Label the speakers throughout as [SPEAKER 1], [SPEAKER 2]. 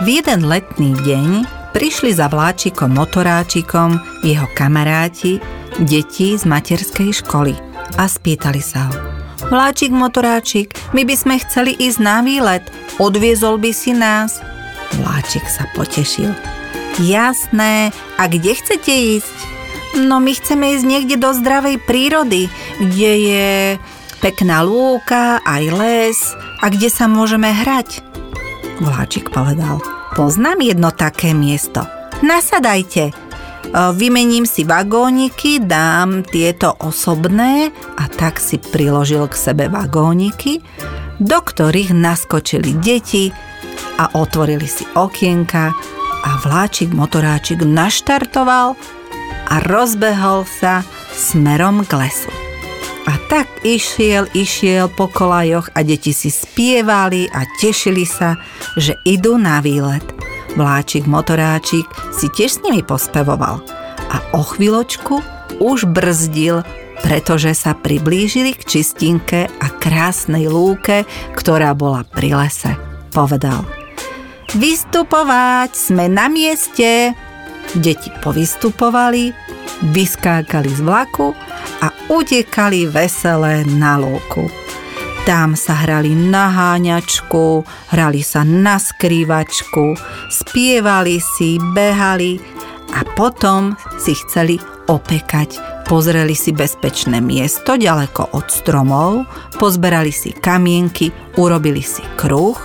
[SPEAKER 1] V jeden letný deň prišli za vláčikom motoráčikom jeho kamaráti, deti z materskej školy a spýtali sa ho. Vláčik, motoráčik, my by sme chceli ísť na výlet, odviezol by si nás? Vláčik sa potešil. Jasné, a kde chcete ísť? No my chceme ísť niekde do zdravej prírody, kde je pekná lúka, aj les a kde sa môžeme hrať. Vláčik povedal, poznám jedno také miesto. Nasadajte, vymením si vagóniky, dám tieto osobné a tak si priložil k sebe vagóniky, do ktorých naskočili deti a otvorili si okienka a vláčik motoráčik naštartoval a rozbehol sa smerom k lesu. A tak išiel, išiel po kolajoch a deti si spievali a tešili sa, že idú na výlet. Vláčik motoráčik si tiež s nimi pospevoval a o chvíľočku už brzdil, pretože sa priblížili k čistinke a krásnej lúke, ktorá bola pri lese. Povedal – Vystupovať, sme na mieste. Deti povystupovali, vyskákali z vlaku a utekali veselé na lúku. Tam sa hrali na háňačku, hrali sa na skrývačku, spievali si, behali a potom si chceli opekať. Pozreli si bezpečné miesto ďaleko od stromov, pozberali si kamienky, urobili si kruh,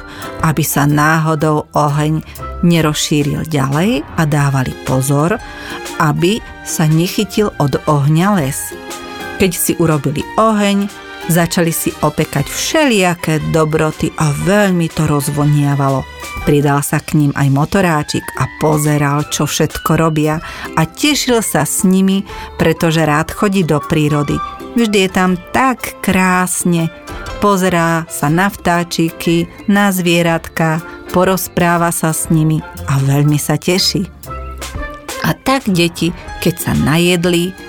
[SPEAKER 1] aby sa náhodou oheň nerozšíril ďalej a dávali pozor, aby sa nechytil od ohňa les. Keď si urobili oheň, začali si opekať všelijaké dobroty a veľmi to rozvoniavalo. Pridal sa k ním aj motoráčik a pozeral, čo všetko robia a tešil sa s nimi, pretože rád chodí do prírody. Vždy je tam tak krásne. Pozerá sa na vtáčiky, na zvieratka, porozpráva sa s nimi a veľmi sa teší. A tak deti, keď sa najedli,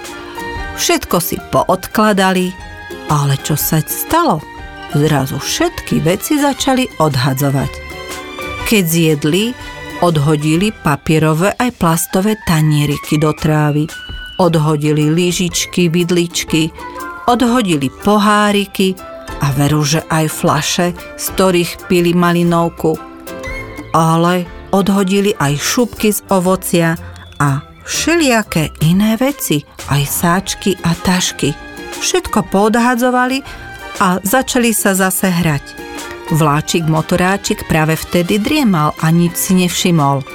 [SPEAKER 1] všetko si poodkladali, ale čo sa stalo? Zrazu všetky veci začali odhadzovať. Keď zjedli, odhodili papierové aj plastové tanieriky do trávy. Odhodili lyžičky, vidličky, odhodili poháriky a veru, že aj flaše, z ktorých pili malinovku. Ale odhodili aj šupky z ovocia a všelijaké iné veci, aj sáčky a tašky. Všetko podhadzovali a začali sa zase hrať. Vláčik motoráčik práve vtedy driemal a nič si nevšimol.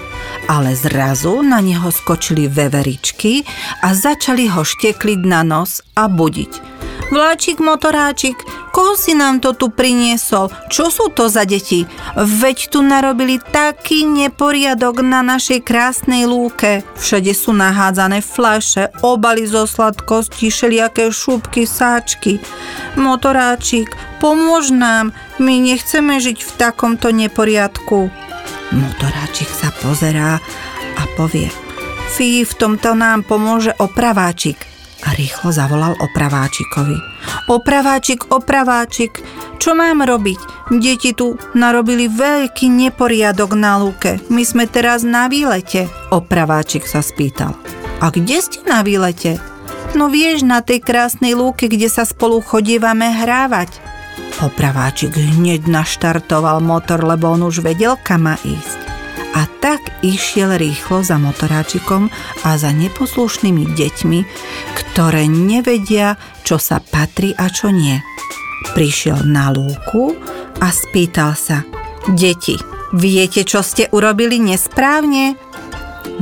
[SPEAKER 1] Ale zrazu na neho skočili veveričky a začali ho štekliť na nos a budiť. Vláčik, motoráčik, koho si nám to tu priniesol? Čo sú to za deti? Veď tu narobili taký neporiadok na našej krásnej lúke. Všade sú nahádzané flaše, obaly zo sladkosti, šeliaké šúbky, sáčky. Motoráčik, pomôž nám, my nechceme žiť v takomto neporiadku. Motoráčik sa pozerá a povie, Fí, v tomto nám pomôže opraváčik a rýchlo zavolal opraváčikovi. Opraváčik, opraváčik, čo mám robiť? Deti tu narobili veľký neporiadok na lúke. My sme teraz na výlete. Opraváčik sa spýtal. A kde ste na výlete? No vieš, na tej krásnej lúke, kde sa spolu chodívame hrávať. Opraváčik hneď naštartoval motor, lebo on už vedel, kam má ísť a tak išiel rýchlo za motoráčikom a za neposlušnými deťmi, ktoré nevedia, čo sa patrí a čo nie. Prišiel na lúku a spýtal sa, deti, viete, čo ste urobili nesprávne?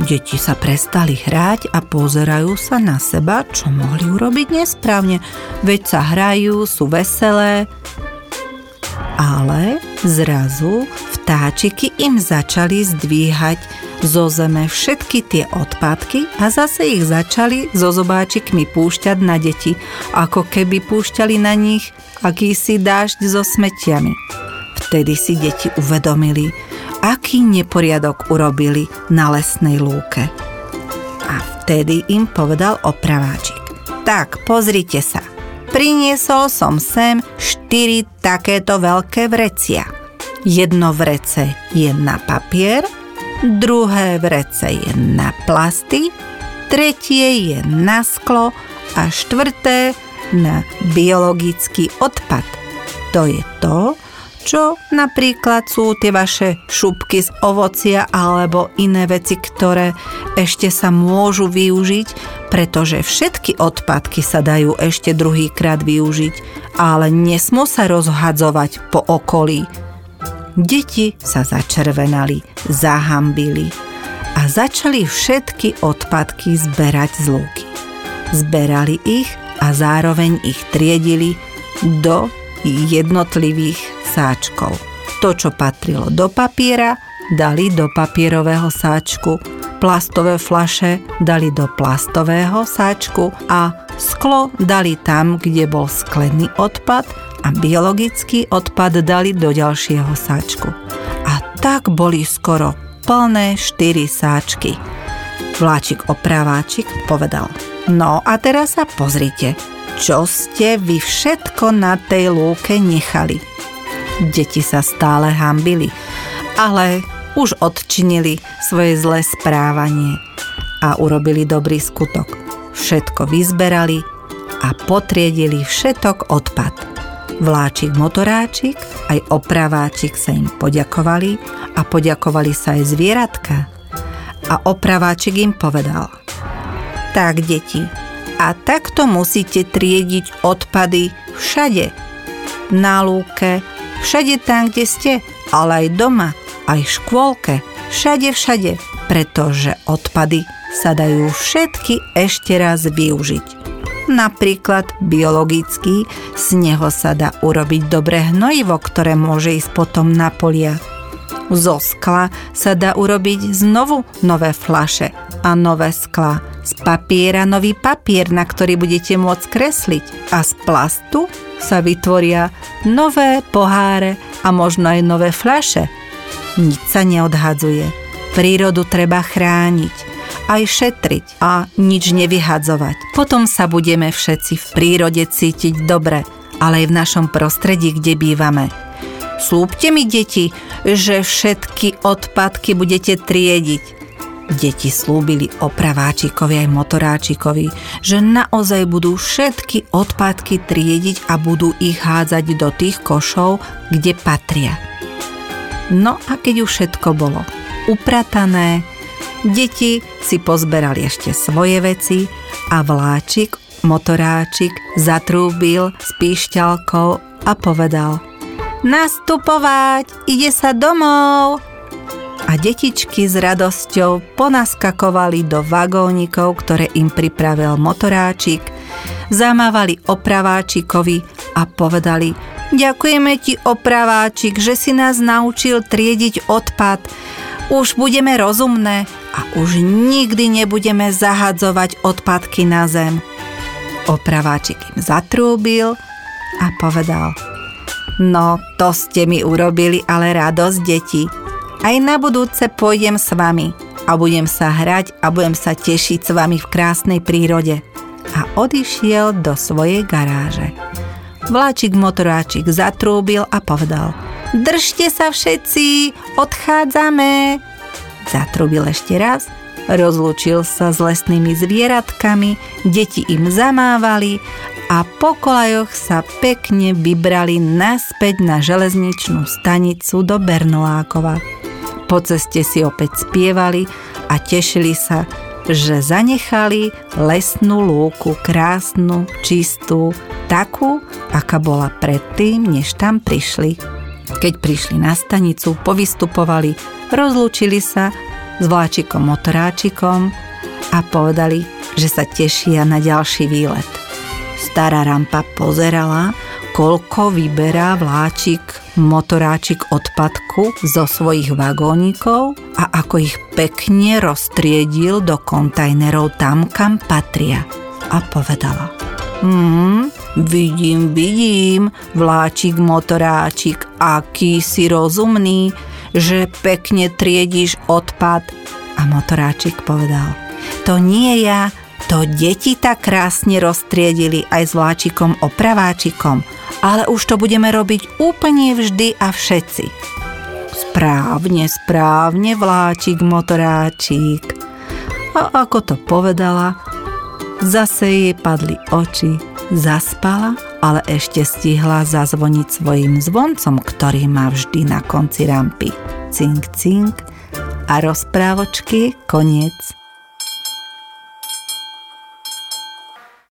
[SPEAKER 1] Deti sa prestali hrať a pozerajú sa na seba, čo mohli urobiť nesprávne. Veď sa hrajú, sú veselé. Ale zrazu vtáčiky im začali zdvíhať zo zeme všetky tie odpadky a zase ich začali so zobáčikmi púšťať na deti, ako keby púšťali na nich akýsi dážď so smetiami. Vtedy si deti uvedomili, aký neporiadok urobili na lesnej lúke. A vtedy im povedal opraváčik. Tak, pozrite sa. Priniesol som sem štyri takéto veľké vrecia – Jedno vrece je na papier druhé vrece je na plasty, tretie je na sklo a štvrté na biologický odpad. To je to, čo napríklad sú tie vaše šupky z ovocia alebo iné veci, ktoré ešte sa môžu využiť, pretože všetky odpadky sa dajú ešte druhýkrát využiť, ale nesmú sa rozhadzovať po okolí. Deti sa začervenali, zahambili a začali všetky odpadky zberať z lúky. Zberali ich a zároveň ich triedili do jednotlivých sáčkov. To, čo patrilo do papiera, dali do papierového sáčku, plastové flaše dali do plastového sáčku a sklo dali tam, kde bol sklený odpad a biologický odpad dali do ďalšieho sáčku. A tak boli skoro plné štyri sáčky. Vláčik opraváčik povedal, no a teraz sa pozrite, čo ste vy všetko na tej lúke nechali. Deti sa stále hambili, ale už odčinili svoje zlé správanie a urobili dobrý skutok. Všetko vyzberali a potriedili všetok odpad. Vláčik motoráčik aj opraváčik sa im poďakovali a poďakovali sa aj zvieratka. A opraváčik im povedal Tak, deti, a takto musíte triediť odpady všade. Na lúke, všade tam, kde ste, ale aj doma, aj v škôlke, všade, všade, pretože odpady sa dajú všetky ešte raz využiť. Napríklad biologický, z neho sa dá urobiť dobré hnojivo, ktoré môže ísť potom na polia. Zo skla sa dá urobiť znovu nové flaše a nové skla z papiera nový papier, na ktorý budete môcť kresliť a z plastu sa vytvoria nové poháre a možno aj nové fľaše. Nič sa neodhadzuje. Prírodu treba chrániť, aj šetriť a nič nevyhadzovať. Potom sa budeme všetci v prírode cítiť dobre, ale aj v našom prostredí, kde bývame. Slúbte mi, deti, že všetky odpadky budete triediť Deti slúbili opraváčikovi aj motoráčikovi, že naozaj budú všetky odpadky triediť a budú ich hádzať do tých košov, kde patria. No a keď už všetko bolo upratané, deti si pozberali ešte svoje veci a vláčik, motoráčik zatrúbil s píšťalkou a povedal Nastupovať, ide sa domov! a detičky s radosťou ponaskakovali do vagónikov, ktoré im pripravil motoráčik, zamávali opraváčikovi a povedali Ďakujeme ti, opraváčik, že si nás naučil triediť odpad. Už budeme rozumné a už nikdy nebudeme zahadzovať odpadky na zem. Opraváčik im zatrúbil a povedal No, to ste mi urobili ale radosť, deti. Aj na budúce pôjdem s vami a budem sa hrať a budem sa tešiť s vami v krásnej prírode. A odišiel do svojej garáže. Vláčik motoráčik zatrúbil a povedal Držte sa všetci, odchádzame. Zatrúbil ešte raz, rozlúčil sa s lesnými zvieratkami, deti im zamávali a po kolajoch sa pekne vybrali naspäť na železničnú stanicu do Bernolákova. Po ceste si opäť spievali a tešili sa, že zanechali lesnú lúku krásnu, čistú, takú, aká bola predtým, než tam prišli. Keď prišli na stanicu, povystupovali, rozlúčili sa s vláčikom motoráčikom a povedali, že sa tešia na ďalší výlet. Stará rampa pozerala, koľko vyberá vláčik motoráčik odpadku zo svojich vagónikov a ako ich pekne roztriedil do kontajnerov tam, kam patria. A povedala, Hmm, vidím, vidím, vláčik, motoráčik, aký si rozumný, že pekne triediš odpad. A motoráčik povedal, to nie ja, to deti tak krásne roztriedili aj s vláčikom opraváčikom, ale už to budeme robiť úplne vždy a všetci. Správne, správne, vláčik, motoráčik. A ako to povedala, zase jej padli oči, zaspala, ale ešte stihla zazvoniť svojim zvoncom, ktorý má vždy na konci rampy. Cink, cink a rozprávočky koniec.